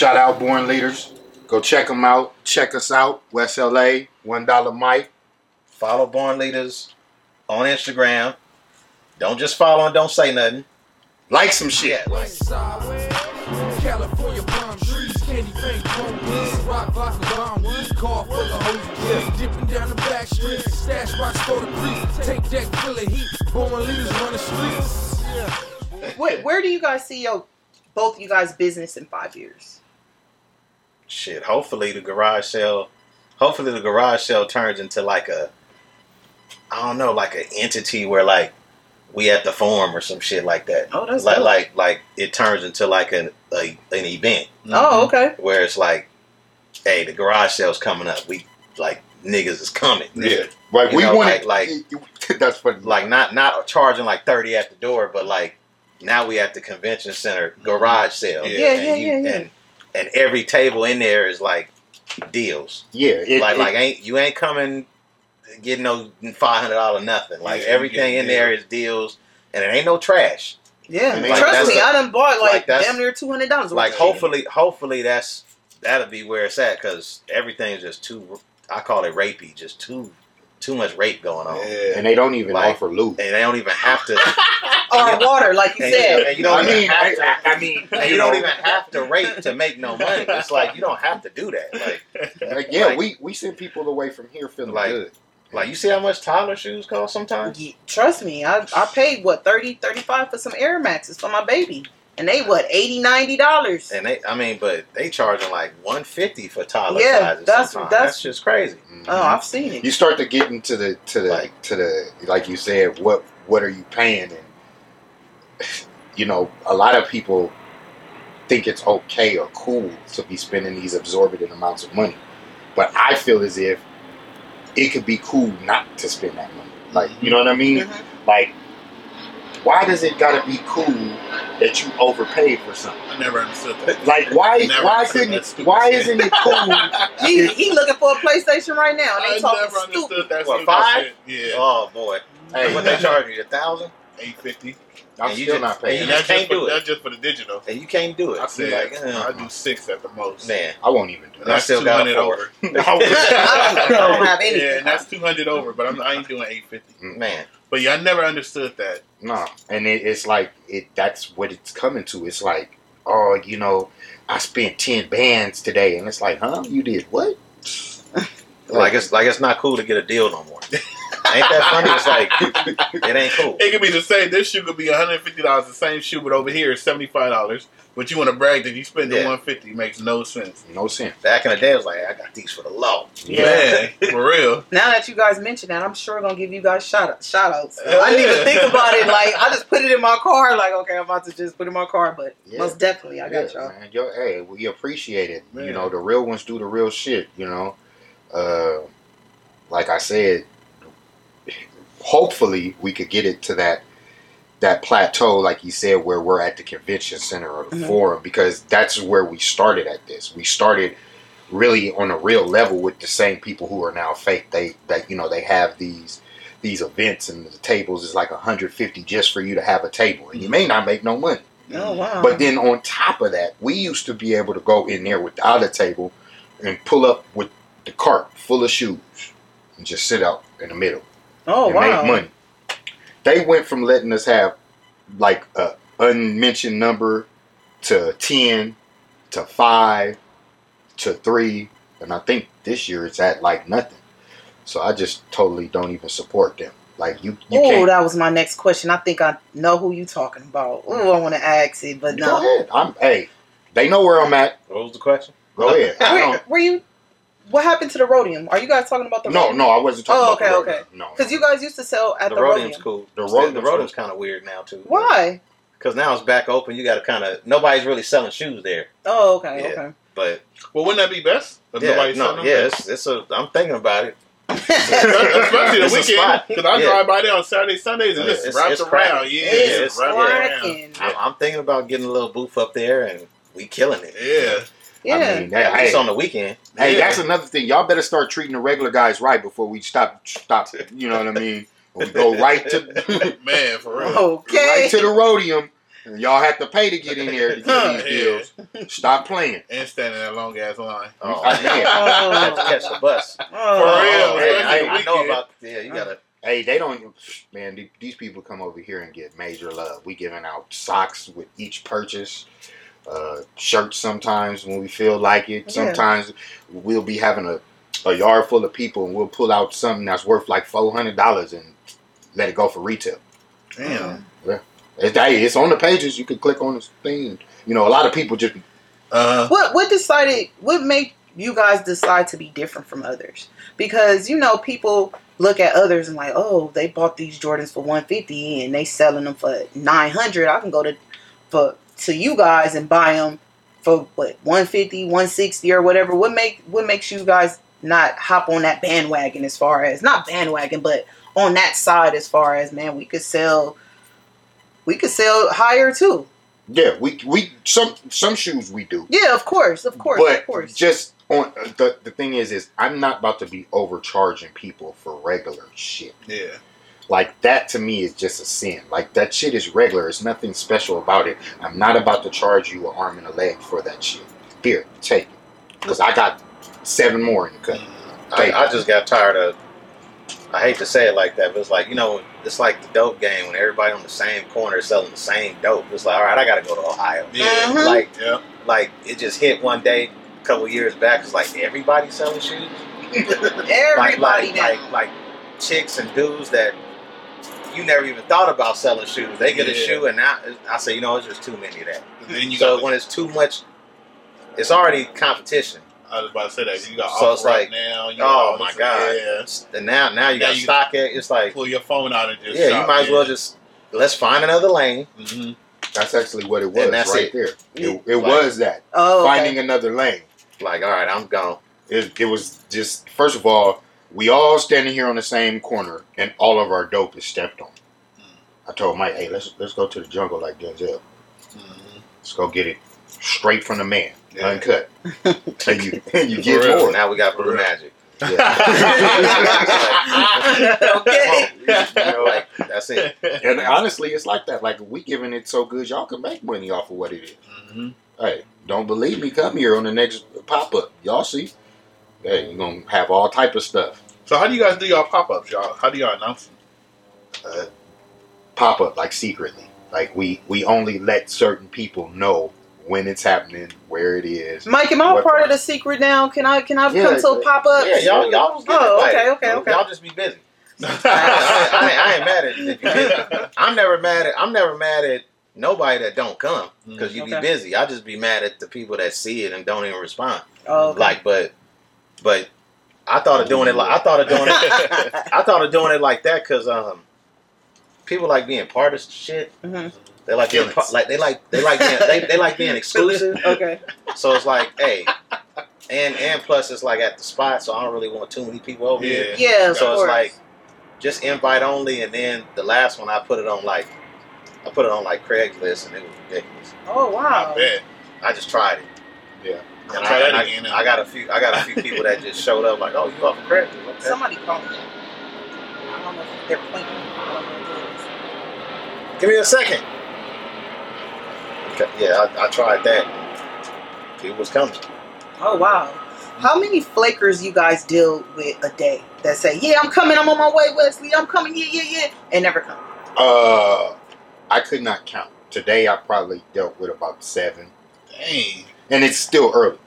Shout out Born Leaders. Go check them out. Check us out. West LA, one dollar Mike. Follow Born Leaders on Instagram. Don't just follow and don't say nothing. Like some shit. Yeah, like, California palm trees, candy paint chrome keys, rock vodka bomb weed, car full of hoses, dipping down the back streets, stash box for the creep, take that full of heat, born leaders run the streets. Where, where do you guys see your both you guys business in five years? Shit. Hopefully the garage sale. Hopefully the garage sale turns into like a. I don't know, like an entity where like we at the forum or some shit like that. Oh, that's like dope. like like it turns into like an a, an event Oh, mm-hmm. okay. where it's like, hey, the garage sale's coming up. We like niggas is coming. Yeah. Like You we know, wanted like- that's funny. Like not not charging like thirty at the door, but like now we at the convention center garage sale. Yeah. Yeah, And yeah, you- yeah, yeah. And and every table in there is like deals. yeah, it, like it- like ain't you ain't coming getting no five hundred dollar nothing. Like Yeah, everything in there is deals, and it ain't no trash. Yeah, like, trust me, a- I done bought like, like, damn near two hundred dollars. Like hopefully, hopefully that's that'll be where it's at because everything's just too. I call it rapey, just too too much rape going on, Yeah. and they don't even Like- offer loot. and they don't even have to. or water, like you and, said. and you don't I even mean, have I, to. I- I mean, and you don't even have to rape to make no money. It's like you don't have to do that. Like, Like, yeah, like- we we send people away from here feeling Like- good. like you see how much Tyler shoes cost sometimes. Yeah, trust me, I, I paid what 30 35 for some Air Maxes for my baby, and they what 80 90 dollars. And they, I mean, but they charging like one fifty for Tyler Yeah, sizes. that's- sometimes. that's- that's just crazy. Oh, I've seen it. you start to get into the to the Like- to the like you said what what are you paying and you know a lot of people think it's okay or cool to be spending these absorbent amounts of money but i feel as if it could be cool not to spend that money like you know what i mean Mhm. like why does it gotta be cool that you overpaid for something I never understood that. like why why understood couldn't it, why shit. isn't it cool He, he looking for a PlayStation right now, and I talking never stupid. understood that What, stupid five? shit. Yeah, Oh boy, hey what they charge you a thousand, eight fifty. i'm And you still just- not paying you And that. that's can't just for, do it. that's just for the digital. and you can't do it. I said like, uh, I do six at the most. man, i won't even do And that that's still two got over. I don't, I don't have anything. Yeah, and that's two hundred over, but I'm, I ain't doing eight fifty. man. But yeah, I never understood that. No, and it, it's like it. That's what it's coming to. It's like, oh, you know, I spent ten bands today, and it's like, huh? You did what? Like it's like it's not cool to get a deal no more. ain't that funny? It's like it ain't cool. It could be the same. This shoe could be one hundred fifty dollars, the same shoe, but over here it's seventy five dollars. But you want to brag that you spent the one fifty makes no sense. No sense. Back in the day, it was like I got these for the low. Yeah, for real. Now that you guys mentioned that, I'm sure gonna give you guys shout shout outs. I didn't even think about it. Like I just put it in my car. Like okay, I'm about to just put it in my car, but Yeah. most definitely I got Yeah, y'all. man. Yo, hey, we appreciate it. You know, the real ones do the real shit. You know, uh, like I said, hopefully we could get it to that that plateau, like you said, where we're at the convention center or the Mhm. forum, because that's where we started at this. We started really on a real level with the same people who are now fake. They that you know they have these these events and the tables is like 150 just for you to have a table, and you may not make no money. Oh wow. But then on top of that, we used to be able to go in there without a table and pull up with the cart full of shoes and just sit out in the middle oh and wow. make money. They went from letting us have like a unmentioned number to ten to five to three, and I think this year it's at like nothing. So I just totally don't even support them. Like you, you Oh, can't. that was my next question. I think I know who you talking about. Oh, I want to ask it, but no Go no. ahead. I'm. Hey, they know where I'm at. What was the question? Go ahead. Where, were you? What happened to the Roadium? Are you guys talking about the? No, Roadium? no, I wasn't talking Oh, about okay, the okay. Roadium. No, Because you guys used to sell at the the, Roadium's Roadium. cool. The The, Roadium's the Roadium's kind of weird now too. Why? Because now it's back open. You got to kind of nobody's really selling shoes there. Oh, okay, Yeah. okay. But Well, wouldn't that be best? If yeah, nobody's no, selling them? yeah, it's, it's a. I'm thinking about it. Especially the It's weekend, because I Yeah. drive by there on Saturday, Sundays, and Yeah, just it's- wraps it's around. cracking. Yeah, Yeah, it's it's- wrapped around. I'm, I'm thinking about getting a little booth up there, and we killing it. Yeah. Yeah. I mean, At hey, least on the weekend. Hey, Yeah. that's another thing. Y'all better start treating the regular guys right before we stop. Stop. You know what I mean? We go right to Man, for real. okay. right to the Roadium. Y'all have to pay to get in there to get these Yeah. deals. Stop playing. And standing that long ass line. Oh, I- man. Oh. Have to catch the bus. For Oh. real, Hey, especially I, I know about. Yeah, you gotta. Hey, they don't, man. These people come over here and get major love. We giving out socks with each purchase, uh, shirts sometimes when we feel like it. Yeah. Sometimes we'll be having a, a yard full of people and we'll pull out something that's worth like four hundred dollars and let it go for retail. Damn. It's, it's on the pages. You can click on this thing. You know, a lot of people just Uh, What what decided what made you guys decide to be different from others? Because you know people look at others and like, oh, they bought these Jordans for one fifty and they selling them for nine hundred. I can go to for to you guys and buy them for what 150 160 or whatever what make what makes you guys not hop on that bandwagon as far as not bandwagon but on that side as far as man we could sell we could sell higher too yeah. We we some some shoes we do. yeah of course of course but of course just on uh, the the thing is is I'm not about to be overcharging people for regular shit. yeah. Like that to me is just a sin. Like that shit is regular. There's nothing special about it. I'm not about to charge you an arm and a leg for that shit. Here, take it. Because I got seven more in the cut. I, I just got tired of. I hate to say it like that, but it's like you know, it's like the dope game when everybody on the same corner is selling the same dope. It's like, all right, I got to go to Ohio. Yeah. Mhm. Like, Yeah. like it just hit one day a couple years back. It's like everybody selling shoes. Everybody like, like, now. like, like chicks and dudes that you never even thought about selling shoes. They get a shoe, and now I say, you know, it's just too many of that. Then you so got. when it's too much, it's already competition. I was about to say that. You got So offer it's right like, now. You got Oh my god! Yeah. And now, now you Now got you- stock it. It's like, Pull your phone out and just. yeah, shop, you might as well just let's find another lane. hmm That's actually what it was And that's right it. there. It, it Like- was that. oh, okay. Finding another lane. Like, all right, I'm gone. It, it was just first of all, we all standing here on the same corner and all of our dope is stepped on. I told Mike, hey, let's let's go to the jungle like Denzel. hmm Let's go get it straight from the man, Yeah. uncut. and you and you get real. more. Now we got blue real. magic. okay. You know, like that's it. And honestly, it's like that. Like we giving it so good, y'all can make money off of what it is. hmm Hey, don't believe me? Come here on the next pop up. Y'all see? Hey, you're gonna have all type of stuff. So how do you guys do y'all pop ups, y'all? How do y'all announce them? Uh, pop up like secretly. Like we we only let certain people know when it's happening, where it is. Mike, am I What part of the secret now? Can I can I Yeah, come to a pop up? Yeah, y'all, y'all was getting Oh, invited. okay, okay, okay. Y'all just be busy. I, I, I, I ain't mad at you. I'm never mad at. I'm never mad at nobody that don't come because you be mm, busy. I just be mad at the people that see it and don't even respond. Oh, okay. Like, but, but I thought of doing it like I thought of doing it. I thought of doing it like that because um, people like being part of shit. Mhm. They like being Feelings. part, like they like they like being they, they like being exclusive. okay. So it's like, hey, and and plus it's like at the spot, so I don't really want too many people over here. Yeah. Yeah, of So it's course. like just invite only, and then the last one I put it on like I put it on like Craigslist, and it was ridiculous. oh wow. I bet. I just tried it. Yeah. And I'll try I, that and I- again. I got a few. I got a few people that just showed up like, "Oh, you off of Craigslist?" Okay. Somebody called me. I don't know if they're pointing. I don't know what it is. Give me a second. Okay, yeah, I, I tried that. People was coming. Oh wow. How many flakers you guys deal with a day that say, "Yeah, I'm coming. I'm on my way, Wesley. I'm coming. Yeah, yeah, yeah," and never come? Uh, I could not count. Today I probably dealt with about seven, Dang. And it's still early.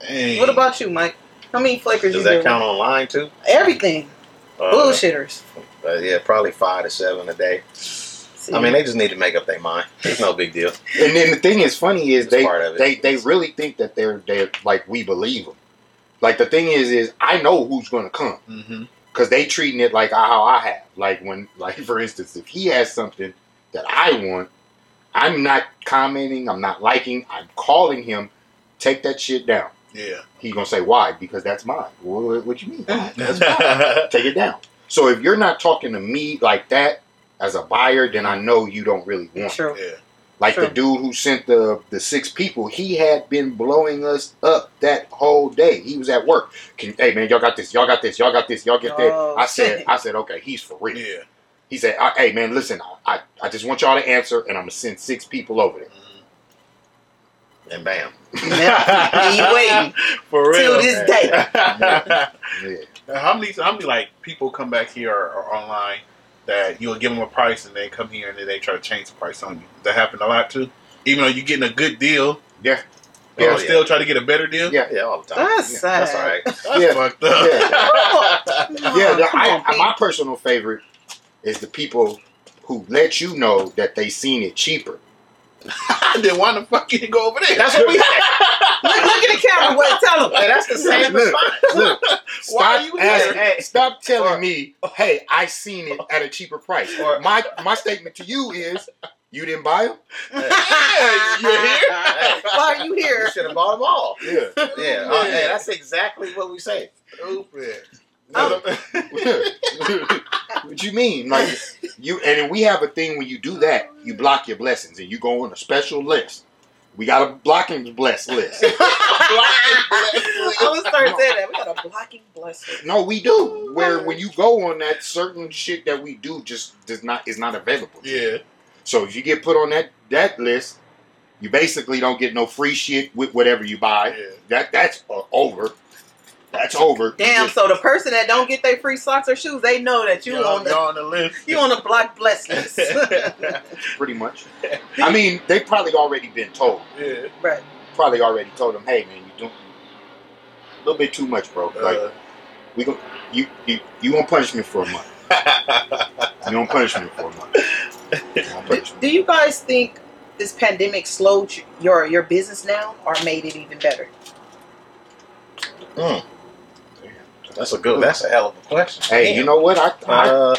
Dang. What about you, Mike? How many flakers Does you that deal count online too? Everything. Uh, Bullshitters. uh, yeah, probably five to seven a day. See, I mean, they just need to make up their mind. It's no big deal. And then the thing is funny is It's they part of it. they they really think that they're they're like we believe them. Like the thing is is I know who's gonna come Mm-hmm. because they treating it like how I have. Like when like for instance, if he has something that I want, I'm not commenting, I'm not liking, I'm calling him. Take that shit down. Yeah. He's gonna say why? Because that's mine. What, what you mean? That's mine. Take it down. So if you're not talking to me like that as a buyer, then I know you don't really want. it. True. yeah. Like the dude who sent the the six people, he had been blowing us up that whole day. He was at work. Can, hey man, y'all got this, y'all got this, y'all got this, y'all get that. Oh, I said, shit. I said, okay, he's for real. Yeah. He said, "Uh, "Hey man, listen, I, I just want y'all to answer, and I'm gonna send six people over there." And bam. Yeah, you waiting For real till real. this day. Yeah. how many how many like people come back here or, or online that you'll give them a price and they come here and then they try to change the price on you? That happen a lot too? Even though you're getting a good deal, Yeah. people Oh, yeah. still try to get a better deal. Yeah. Yeah, all the time. That's Yeah, sad. That's all right. That's Yeah. fucked up. Yeah, the, I, on, I- my personal favorite is the people who let you know that they seen it cheaper. then why the fuck you go over there? That's what we Look, look at the camera. Wait, Tell them. Hey, that's the same Look, response. Look, Why are you asking- here? Hey. stop telling Or- me, hey, I seen it at a cheaper price. Or- my my statement to you is, you didn't buy them. Yeah, you're here. Hey. Why are you here? You should have bought them all. Yeah. Yeah, uh, hey, that's exactly what we say. Stupid. Oh. what do you mean? Like you and then we have a thing when you do that, you block your blessings and you go on a special list. We got a blocking bless list. I was starting saying that. We got a blocking blessing. No, we do. Where when you go on that certain shit that we do just does not is not available. Yeah. So if you get put on that that list, you basically don't get no free shit with whatever you buy. Yeah. That that's uh, over. That's over. Damn. So the person that don't get their free socks or shoes, they know that you You're on the you're on the list. you on the block bless list. pretty much. I mean, they probably already been told. yeah. right. Probably already told them, hey man, you doing a little bit too much, bro. Like Uh, we go, you you you want punishment for a month. You want punishment for a month. Do, do you guys think this pandemic slowed your your business now or made it even better? That's a good. That's a hell of a question. Hey, you know what? I, I uh,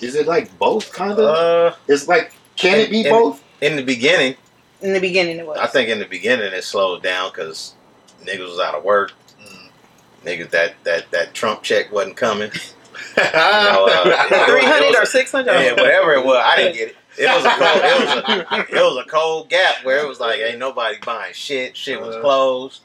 is it like both kind of? uh, it's like can it be and- both? in the beginning, In the beginning, it was. I think in the beginning it slowed down because niggas was out of work. Mm. Niggas that that that Trump check wasn't coming. uh, uh, three hundred or six hundred. Yeah, whatever it was, I didn't get it. It was a cold. It was a, it was a cold gap where it was like ain't nobody buying shit. Shit was Uh. closed.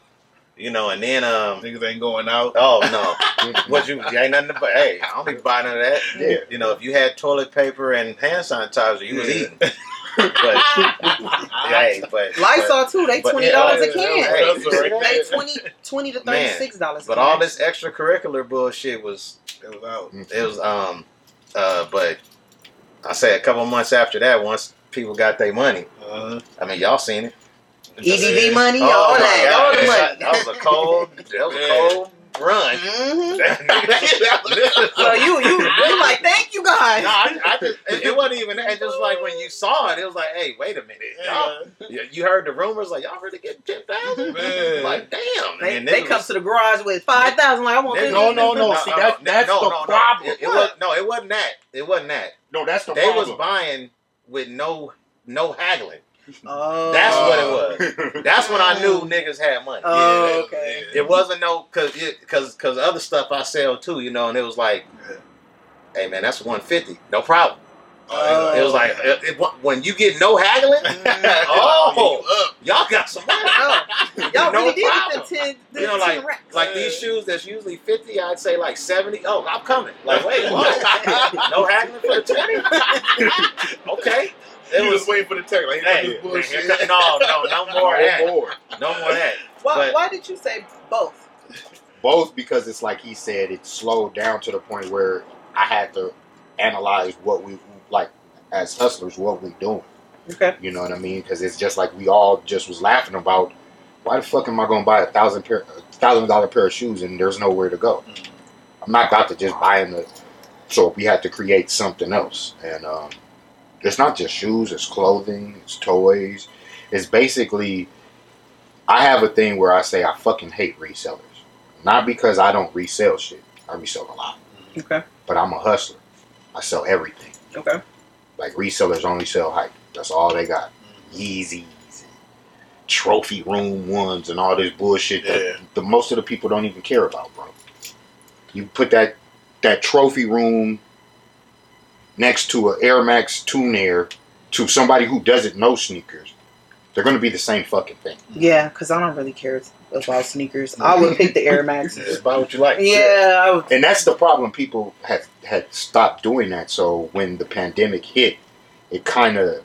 You know, and then um. Niggas ain't going out. Oh no, what you ain't nothing to buy. Hey, I don't need to buy none of that. Yeah. You know, if you had toilet paper and hand sanitizer, you was Yeah. eating. But hey, but Lysol too. They twenty dollars a can. Hey. They 20, 20 to thirty Man, six dollars. But all this extracurricular bullshit was It was out. it was um uh but I say a couple months after that, once people got their money, Uh, I mean y'all seen it. EDD money, Oh, all that, God, all the that- money. That was a cold that was a cold run. hmm So you you you like thank you guys. No, I, I just, it, it wasn't even that. It's just like when you saw it, it was like, hey, wait a minute. Y'all, Yeah. you- you heard the rumors, like, y'all really getting 10,000? Man. Like, damn. They, And they niggas come was- to the garage with five thousand. Like I want this. No, no, no. See, that- that's the problem. It, it was, no, it wasn't that. It wasn't that. No, that's the problem. They problem. was buying with no no haggling. Oh, That's what it was. That's when I knew niggas had money. Oh, Yeah, okay. yeah. It wasn't no cause it, cause cause other stuff I sell too, you know, and it was like, hey man, that's one fifty, no problem. Oh, It was like oh. it, it- when you get no haggling, mm. oh, oh, y'all got some money. Oh, y'all No really problem. get the ten. The You know, 10 like racks. like these shoes that's usually fifty, I'd say like seventy. Oh, I'm coming. Like wait, what? no haggling for the twenty? okay, He was was. waiting for the text. Like, Hey, hey, bullshit. here no, no, no more of that. No more. No more that. why, but- why did you say both? Both because it's like he said, it slowed down to the point where I had to analyze what we like as hustlers, what we doing. Okay. You know what I mean? Because it's just like we all just was laughing about why the fuck am I going to buy a thousand pair, a thousand dollar pair of shoes and there's nowhere to go? I'm not about to just buy in the. So we had to create something else, and um, it's not just shoes; it's clothing, it's toys. It's basically. I have a thing where I say I fucking hate resellers, not because I don't resell shit. I resell a lot, Okay. but I'm a hustler. I sell everything. Okay. Like resellers only sell hype. That's all they got. Yeezys, and trophy room ones, and all this bullshit that the most of the people don't even care about, bro. You put that that trophy room next to an Air Max Tune Air to somebody who doesn't know sneakers, they're going to be the same fucking thing. Yeah, because I don't really care about sneakers. I would pick the Air Maxes. Just buy what you like. Yeah, I would, and that's the problem. People had had stopped doing that. So when the pandemic hit, it kind of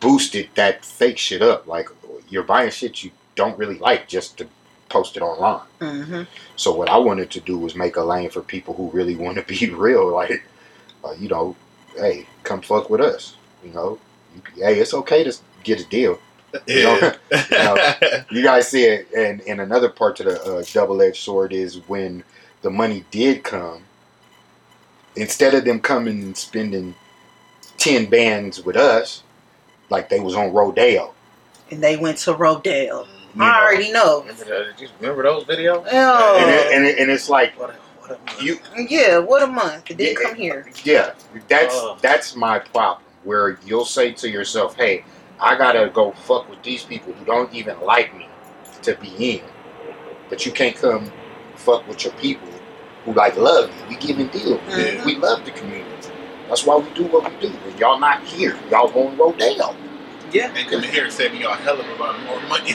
boosted that fake shit up. Like you're buying shit you don't really like just to post it online. mhm. So what I wanted to do was make a lane for people who really want to be real. Like, uh, you know, hey, come fuck with us. You know, you, hey, it's okay to get a deal. Yeah. You guys see it, and and another part to the uh, double-edged sword is when the money did come. Instead of them coming and spending ten bands with us, like they was on Rodeo. and they went to Rodeo. You know, I already know. Remember, that- remember those videos? and, Oh, it, and, it, and it's like What a, what a you, yeah. What a month! It didn't Yeah. come here. Yeah, that's Oh. that's my problem. Where you'll say to yourself, "Hey, I gotta go fuck with these people who don't even like me to be in," but you can't come fuck with your people who like love you. We giving deals. Mhm. We love the community. That's why we do what we do. And y'all not here. Y'all going Rodeo. Yeah, And come here and saving y'all a hell of a lot more money.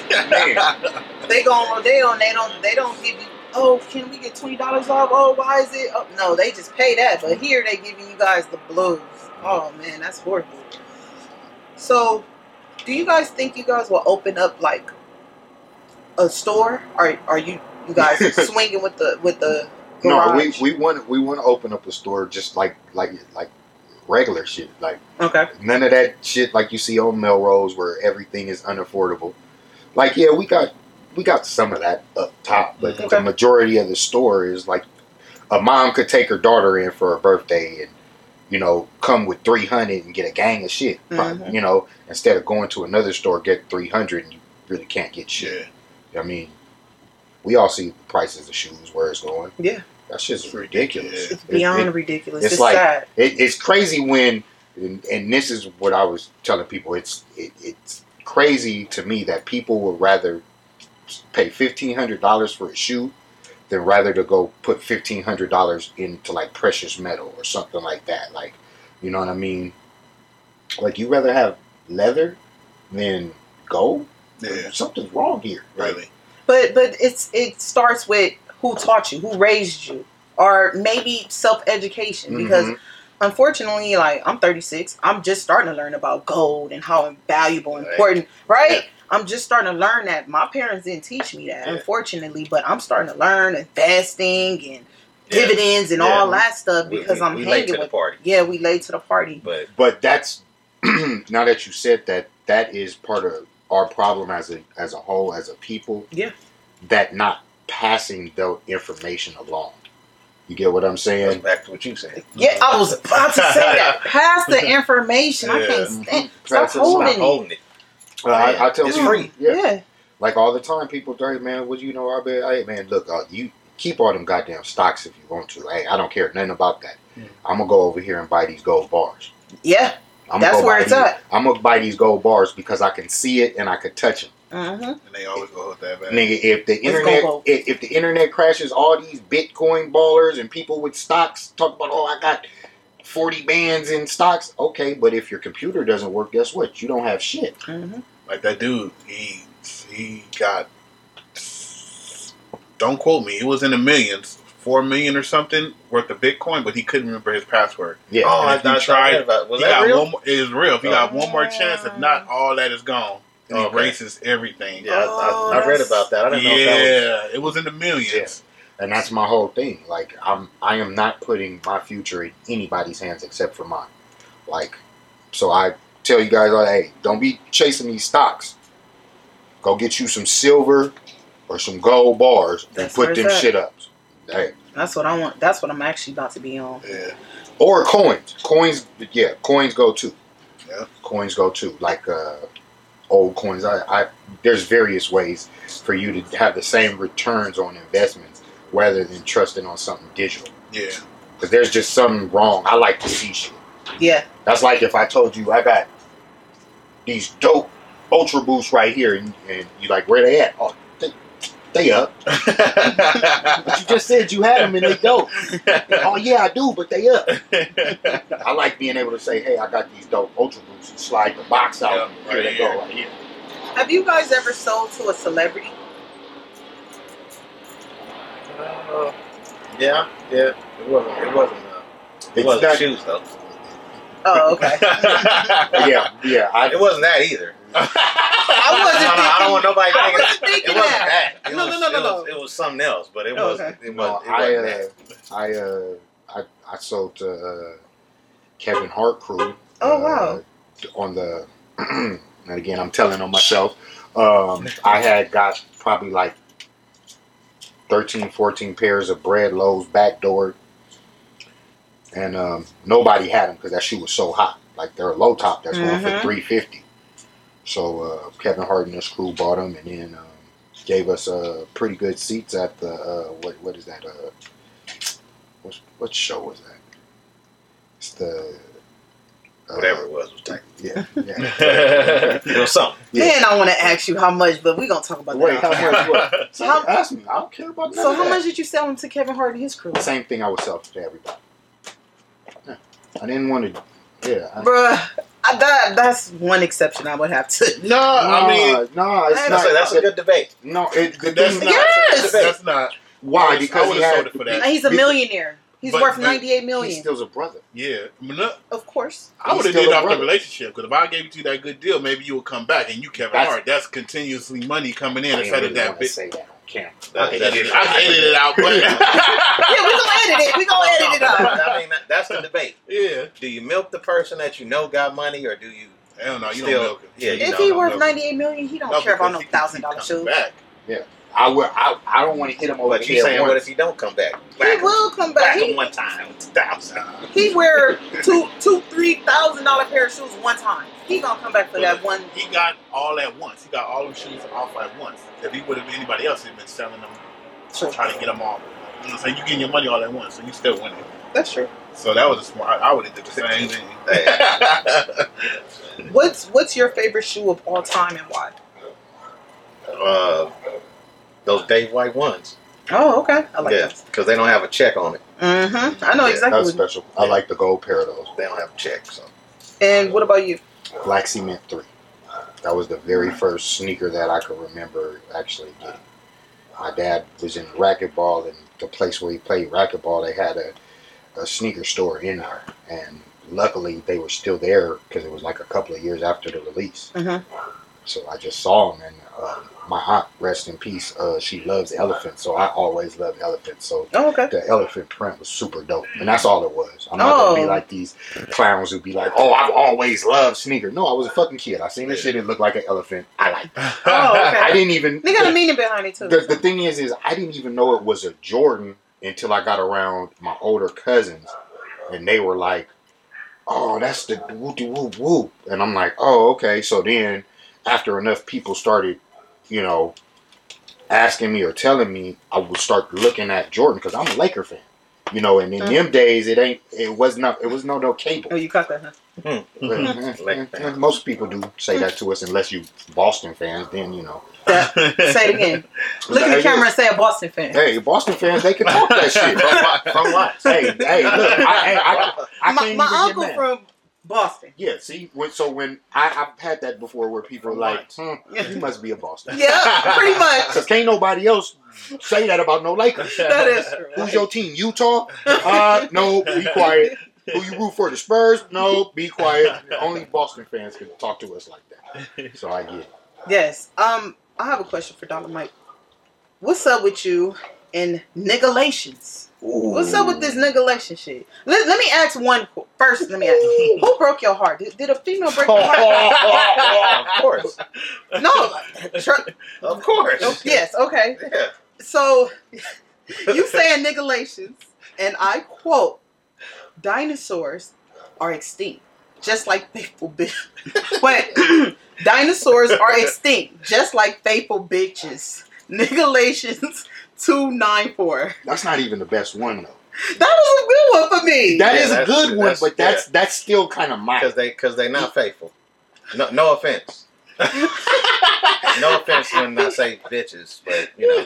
they go on Rodeo and they don't. They don't give you. Oh, can we get twenty dollars off? Oh, why is it? Oh, no, they just pay that. But here they giving you guys the blues. Oh man, that's horrible. So, do you guys think you guys will open up like a store? Are are you you guys swinging with the with the No, we, garage? we want we want to open up a store just like like like regular shit. Like okay. None of that shit like you see on Melrose where everything is unaffordable. Like yeah, we got we got some of that up top, but Okay. the majority of the store is like a mom could take her daughter in for a birthday and you know come with three hundred and get a gang of shit. Mhm. You know instead of going to another store get three hundred and you really can't get shit. yeah. I mean, we all see prices of shoes where it's going. Yeah. That shit's ridiculous. Yeah. It's beyond It- it- ridiculous. it's It's, like- sad. it, it's crazy when, and, and this is what I was telling people. It's it, it's crazy to me that people would rather pay fifteen hundred dollars for a shoe than rather to go put fifteen hundred dollars into like precious metal or something like that. Like, you know what I mean? Like you rather have leather than gold? Yeah. Something's wrong here. Like, Really. But but it's it starts with who taught you, who raised you, or maybe self education. Because mhm. unfortunately, like I'm 36, I'm just starting to learn about gold and how valuable and Right. important, right? I'm just starting to learn that. My parents didn't teach me that, Yeah. unfortunately, but I'm starting to learn investing and Yeah. dividends and Yeah. all that stuff because we- I'm we late hanging to the with. party, Yeah, we late to the party. but but that's now that you said that that is part of our problem as a as a whole as a people Yeah. that not passing the information along you get what i'm goes saying back to what you said. Yeah, I was about to say that. Pass the information. I Yeah. can't stand. Stop Pass it, holding it. holding it. Uh, I, I tell It's people, free. yeah, yeah. like all the time people say man what you know i bet hey man look uh, you keep all them goddamn stocks if you want to hey i don't care nothing about that Mm. i'm gonna go over here and buy these gold bars Yeah, I'm that's gonna where buy it's these- at. i'm gonna buy these gold bars because i can see it and i can touch them hmm And they always go with that back. Nigga, if the Let's internet go, go. if, if the internet crashes, all these Bitcoin ballers and people with stocks talk about, oh, I got forty bands in stocks. Okay, but if your computer doesn't work, guess what? You don't have shit. hmm Like that dude, he he got. Don't quote me. It was in the millions, four million or something worth of Bitcoin, but he couldn't remember his password. Yeah, Oh, And I if you tried- tried. About, was he that got real? one more. It is real. If he got one more chance, if Oh. not, all that is gone. And he Okay. erases everything. Yeah, I, Oh, I, I read about that. I didn't yeah, know if that was. it was in the millions. And that's my whole thing. Like I'm, I am not putting my future in anybody's hands except for mine. Like, so I tell you guys, like, hey, don't be chasing these stocks. Go get you some silver or some gold bars and put them at. shit up. Hey, That's what I want. That's what I'm actually about to be on. Yeah. or coins. Coins, yeah, coins go too. Yeah. coins go too. Like uh, old coins. I, I there's various ways for you to have the same returns on investments rather than trusting on something digital. Yeah. Because there's just something wrong. I like to see shit. Yeah. That's like if I told you I got these dope Ultra Boosts right here, and, and you like where they at? Oh, they, they up. But you just said you had them and they dope. oh yeah, I do, but they up. I like being able to say, hey, I got these dope Ultra Boosts and slide the box out. Yeah, here right they go, right here. Have you guys ever sold to a celebrity? Yeah, yeah. It wasn't. It wasn't. Uh, it wasn't not- shoes though. Oh, okay. yeah, yeah. I, It wasn't that either. I wasn't No, no, I don't want nobody I thinking. wasn't thinking it wasn't that. that. It No, was, no, no, no, it no. Was, it was something else, but it Oh, was. okay. It no. It I, wasn't uh, that. I, uh, I, I sold to uh, Kevin Hart crew. Oh, uh, wow. On the, and again, I'm telling on myself. Um, I had got probably like 13, 14 pairs of bread loaves backdoored, and um, nobody had them because that shoe was so hot. Like they're a low top that's going for Mhm. 350. So uh, Kevin Hart and his crew bought them, and then um, gave us uh, pretty good seats at the uh, what what is that? Uh, what what show was that? It's the Whatever uh, it was was tight. Yeah, yeah. it was something. Yeah. Man, I want to ask you how much, but we're gonna talk about Wait, that. how much? What? So How- ask me. I don't care about none So how much did you sell them to Kevin Hart and his crew? Same thing I would sell to everybody. Yeah. I didn't want to. Yeah. I, Bruh, I, that, that's one exception I would have to. no, I mean no, it's not. That's a, that's a good debate. No, it, that's not. Yes! That's not. Why? Because he would've sold it for that. He's a Because- millionaire. He's But- worth ninety eight million. ninety eight He million. still's a brother. Yeah, I, mean, look, of course. I would have still did a off the relationship because if I gave you that good deal, maybe you would come back and you Kevin That's- Hart. That's continuously money coming in I instead really of that want to bit. say that on camera. I can That- edit it. that's- I can edit it out, but Yeah, we gonna edit it. We gonna edit it out. I mean, that's the debate. yeah, Do you milk the person that you know got money, or do you? hell no, you Still- don't milk it. yeah, If he worth ninety eight million, he don't No, care about no because he can thousand dollar dollar shoes. back. I will. I, I don't want to hit him over But the you head saying, once. what if he don't come back? He Whack him. will come back. Whack him He, one time, thousand. he wear two two three thousand dollar pair of shoes one time. He gonna come back for that one. He got all at once. He got all the shoes off at once. If he would have anybody else, he'd been selling them, True. trying to get them all. You know, so you getting your money all at once, so you still winning. That's true. So that was a smart. I would have did the same thing. What's what's your favorite shoe of all time and why? Uh, those Dave White ones. Oh, okay. I like yeah, because they don't have a check on it. Mm-hmm. I know Yeah, exactly. That's special. I like the gold pair of those. They don't have a check. So And what about you? Black Cement 3. That was the very first sneaker that I could remember actually getting. My dad was in racquetball, and the place where he played racquetball, they had a, a sneaker store in there. And luckily, they were still there because it was like a couple of years after the release. Mhm. So I just saw them, and uh, my aunt, rest in peace, uh, she loves elephants, so I always loved elephants. So Oh, okay. the elephant print was super dope, and that's all it was. I'm not gonna be Oh. like these clowns who be like, "Oh, I've always loved sneakers." No, I was a fucking kid. I seen this shit. It looked like an elephant. I like. Oh, okay. I didn't even. They got a meaning behind it too. The, the thing is, is I didn't even know it was a Jordan until I got around my older cousins, and they were like, "Oh, that's the whoop whoop whoop," and I'm like, "Oh, okay." So then, after enough people started, you know, asking me or telling me, I would start looking at Jordan because I'm a Laker fan, you know. And in them days, it ain't, it was not, it was no no cable. oh, you caught that, huh? Mm-hmm. Laker mm-hmm. Eh, fan. Eh, most people do say that to us, unless you Boston fans. Then you know, That, say it again. Look at the camera and say a Boston fan. hey, Boston fans, they can talk that shit. from what? From what? hey, hey, look, I, I, I, I my my uncle get mad. from Boston. yeah, see, when, so when I, I've had that before, where people are like, hmm, "You must be a Boston." Yeah, pretty much. Because can't nobody else say that about no Lakers. That is true. Who's your team? Utah? Uh, no, be quiet. Who you root for? The Spurs? No, be quiet. Only Boston fans can talk to us like that. So I get it. Yes. Um, I have a question for Dr. Mike. What's up with you and niggalations? What's up with this niggalation shit? Let, let me ask one first. Let me ask who broke your heart? Did, did a female break your heart? of course, no. Tr- of course. oh, yes. Okay. Yeah. So you saying niggalations, and I quote: "Dinosaurs are extinct, just like faithful bitches." Wait, dinosaurs are extinct, just like faithful bitches. Niggalations two nine four. That's not even the best one though. That was a good one for me. That Yeah, is a good one, that's- but that's that's still kind of Because they because they not faithful. No, no offense. no offense when I say bitches, but you know,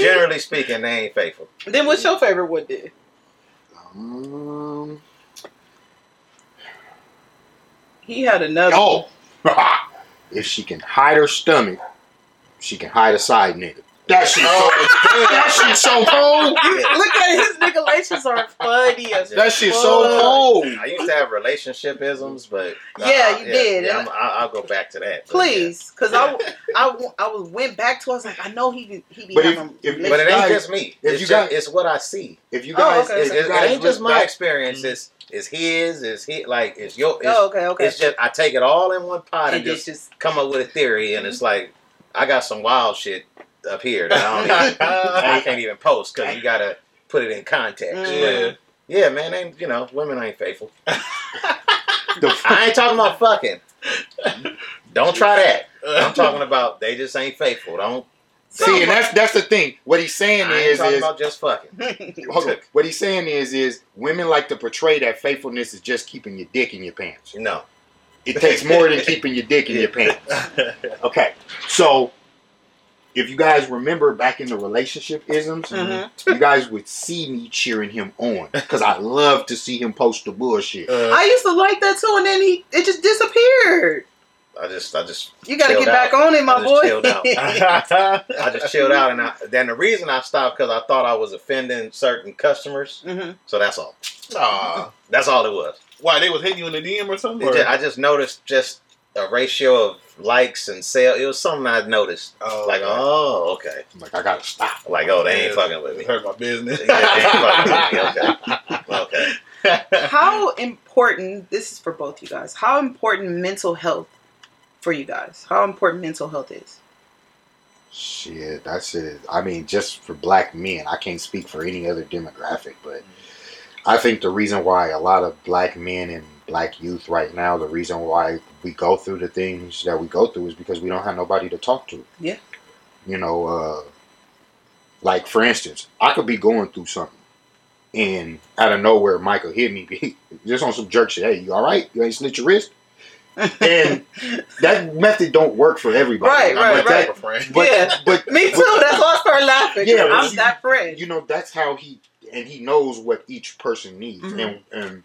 generally speaking, they ain't faithful. then what's your favorite one? Did Um, he had another? oh, if she can hide her stomach, she can hide a side nigga. That shit so oh. that shit so cold. Yeah. Look at his nigga are funny as That shit so cold. I used to have relationship isms, but Yeah, you did. Yeah, I'm, I, I'll go back to that. Please, because I, I, I was went back to. I was like, I know he be- he be But if- having. if- yeah. But it ain't just me. if It's, you just, guys- it's what I see. If you Oh, guys, okay. if It, it- it ain't just look my back- experience. It's it's his. It's his. Like it's your. It's, oh, okay, okay. it's just I take it all in one pot and, and just just, just come up with a theory, and it's like I got some wild shit up here that I don't even. I can't even post because you gotta put it in context. Mm. But, yeah, man, ain't you know women ain't faithful. I ain't talking about fucking. Don't try that. I'm talking about they just ain't faithful. Don't. see, and that's that's the thing. What he's saying I ain't is, talking is about just fucking. hold on. What he's saying is, is women like to portray that faithfulness is just keeping your dick in your pants. No. It takes more than keeping your dick in your pants. Okay, so if you guys remember back in the relationship isms, Mhm. you guys would see me cheering him on because I love to see him post the bullshit. Uh, I used to like that too, and then he it just disappeared. I just, I just, You got to Chilled get back on it, my I just boy. chilled out. I just chilled out, and I, then the reason I stopped because I thought I was offending certain customers. Mhm. So that's all. Aw. That's all it was. Why they was hitting you in the DM or something? Or- ju- I just noticed just a ratio of likes and sales. It was something I noticed. Oh, Like, oh, okay. Like I gotta stop. Like, oh, they ain't fucking with me. hurt my business. Yeah, they ain't fucking with me. Okay. Okay. How important? This is for both you guys. How important mental health for you guys? How important mental health is? Shit, that shit is. I mean, just for black men, I can't speak for any other demographic, but mm-hmm. I think the reason why a lot of black men and black youth right now, the reason why we go through the things that we go through is because we don't have nobody to talk to. Yeah. You know, uh, like for instance, I could be going through something, and out of nowhere, Michael hit me just on some jerk shit. Hey, you all right? You ain't slit your wrist? And that method don't work for everybody. Right, right, But friend. but, Yeah. but Me too. That's why I started laughing. Yeah, I'm you- that friend. you know that's how he and he knows what each person needs Mhm. and and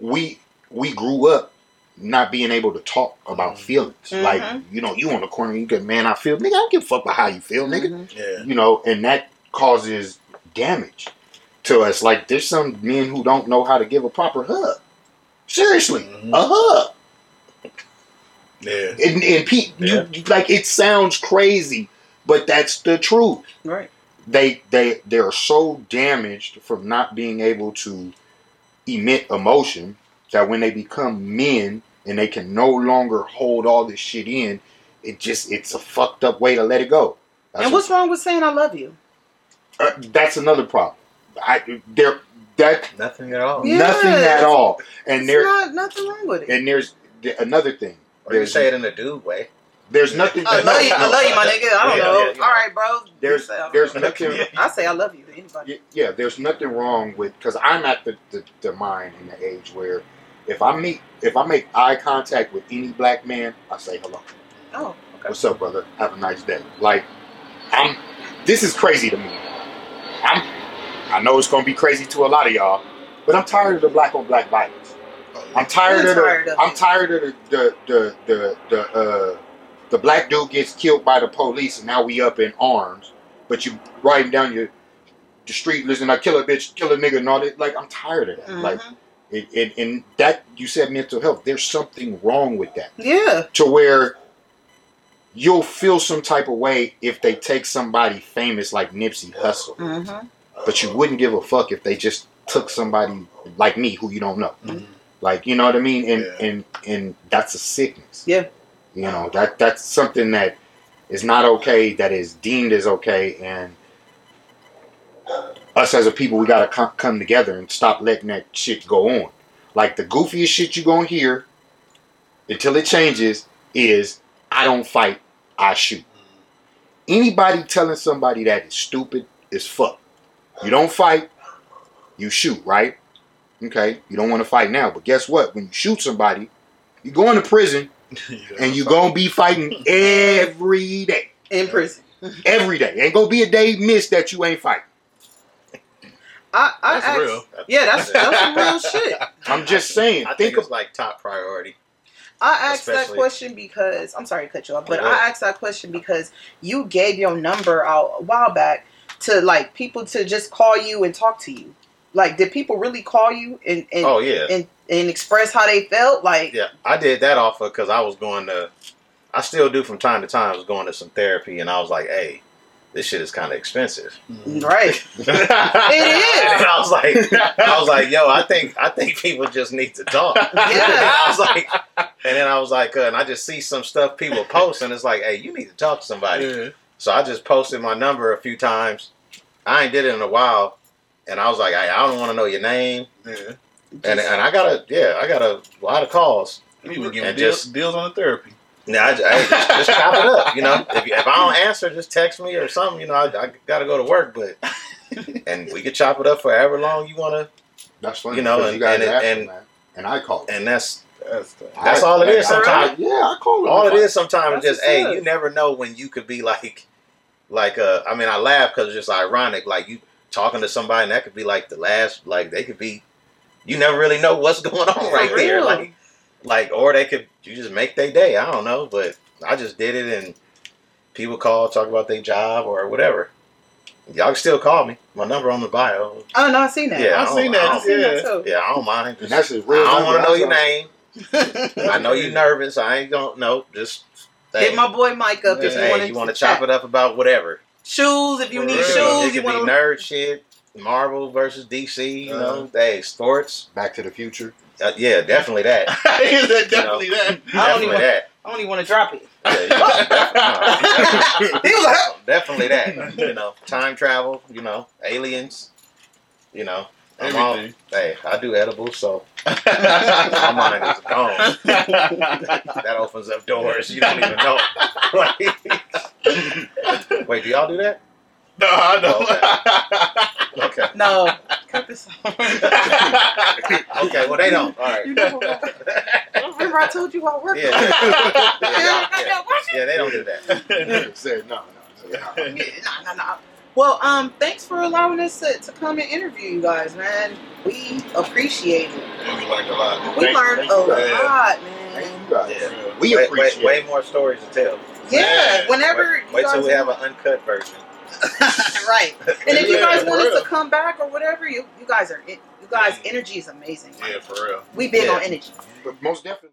we we grew up not being able to talk about feelings Mhm. like you know you on the corner you get man i feel nigga i don't give a fuck about how you feel nigga Mhm. Yeah. you know and that causes damage to us like there's some men who don't know how to give a proper hug seriously Mhm. a hug Yeah. and, and Pete, Yeah. you, like it sounds crazy but that's the truth Right. they they they're so damaged from not being able to emit emotion that when they become men and they can no longer hold all this shit in, it just it's a fucked up way to let it go. That's and what's wrong with saying I love you? uh, that's another problem. I there that Nothing at all. Yeah. nothing at all. And There's there not nothing wrong with it. and there's th- another thing. Or you say it in a dude way. There's nothing. I love you. I love you, my nigga. I don't Yeah, know. yeah. All right, bro. There's You say I- there's nothing. I say I love you to anybody. Yeah, there's nothing wrong with because I'm at the, the the mind in the age where if I meet if I make eye contact with any black man, I say hello. Oh, okay. What's up, brother? Have a nice day. Like I'm this is crazy to me. I'm I know it's gonna be crazy to a lot of y'all, but I'm tired of the black on black violence. I'm tired of the of I'm tired of the the the the, the uh the black dude gets killed by the police and now we up in arms, but you riding down your the street listening, I kill a bitch, kill a nigga, and all that. Like I'm tired of that. Like Mhm. it, it, and that you said mental health. There's something wrong with that. yeah. To where you'll feel some type of way if they take somebody famous like Nipsey Hussle, Mm-hmm. but you wouldn't give a fuck if they just took somebody like me who you don't know. Mhm. Like you know what I mean? And Yeah. and and that's a sickness. Yeah. You know that that's something that is not okay. That is deemed as okay, and us as a people, we gotta come, come together and stop letting that shit go on. Like the goofiest shit you gonna hear until it changes is I don't fight, I shoot. Anybody telling somebody that is stupid is fuck. You don't fight, you shoot, right? Okay, you don't want to fight now, but guess what? When you shoot somebody, you're going to prison and you gonna be fighting every day. In prison. Every day. Ain't gonna be a day missed that you ain't fighting. I, I That's asked- real. Yeah, that's that's real shit. I'm just saying. I think think it's of like top priority. I asked that question because I'm sorry to cut you off, oh, but Oh. I asked that question because you gave your number out a while back to like people to just call you and talk to you. Like, did people really call you and and, Oh yeah, and, and express how they felt? Like, yeah. I did that offer because I was going to. I still do from time to time. I was going to some therapy, and I was like, "Hey, this shit is kind of expensive." right? it is. And I was like, I was like, "Yo, I think I think people just need to talk." Yeah. I was like, and then I was like, uh, and I just see some stuff people post, and it's like, "Hey, you need to talk to somebody." Yeah. So I just posted my number a few times. I ain't did it in a while, and I was like, "Hey, I don't want to know your name," Yeah. and and I got a yeah, I got a lot of calls. You even give And deals, just- deals on the therapy. Yeah, I, I just, just chop it up. You know, if, if I don't answer, just text me or something. You know, I, I got to go to work, but and we could chop it up for however long you want to. That's funny. You know, and- you guys and- and- and I call. And that's That's the, That's I- all it is I- I- sometimes. yeah, I call all it is. Sometimes is just what's hey, you never know when you could be like, like uh, I mean, I laugh because it's just ironic. Like you talking to somebody, and that could be like the last. Like they could be. You never really know what's going on right there. Like, like, or they could you just make their day. I don't know, but I just did it, and people call, talk about their job or whatever. Y'all can still call me. My number on the bio. Oh no, I seen that. Yeah, I I've seen don't- that. I I seen that Yeah. too. Yeah, I don't mind. And that's just real. I don't want to know your name. I know you're nervous. I ain't gonna know. Just Hit my boy Mike up if you hey, want you want to chop it up about whatever. Shoes, if you For need real. shoes, it you could want to. nerd shit, Marvel versus DC. You know, hey, sports. Back to the Future. Uh, yeah, definitely that. Is that definitely that? I don't definitely even- that. I don't even want to drop it. Yeah, yeah, definitely, He was like, definitely that. You know, time travel. You know, aliens. You know, I'm all, Everything. hey, I do edibles, so my mind is gone. That opens up doors you don't even know. Wait, do y'all do that? no, I know. Okay. no, cut this off. Okay. Well, they don't. All right. You know, remember I told you I work. Yeah. Yeah, yeah, yeah. Yeah, they don't do that. Said no, no. no. Nah, nah, nah. Well, um, thanks for allowing us to, to come and interview you guys, man. We appreciate it. we learned a lot. We Thank- learned thank a you guys. lot, Thank man. you guys. Yeah. We way, appreciate way, it. way more stories to tell. Yeah, Yeah. whenever Wait, you wait till we have an uncut version. right. And if you guys for want us to come back or whatever, you you guys are you guys energy is amazing. Yeah, for real. We big Yeah. on energy. But most definitely.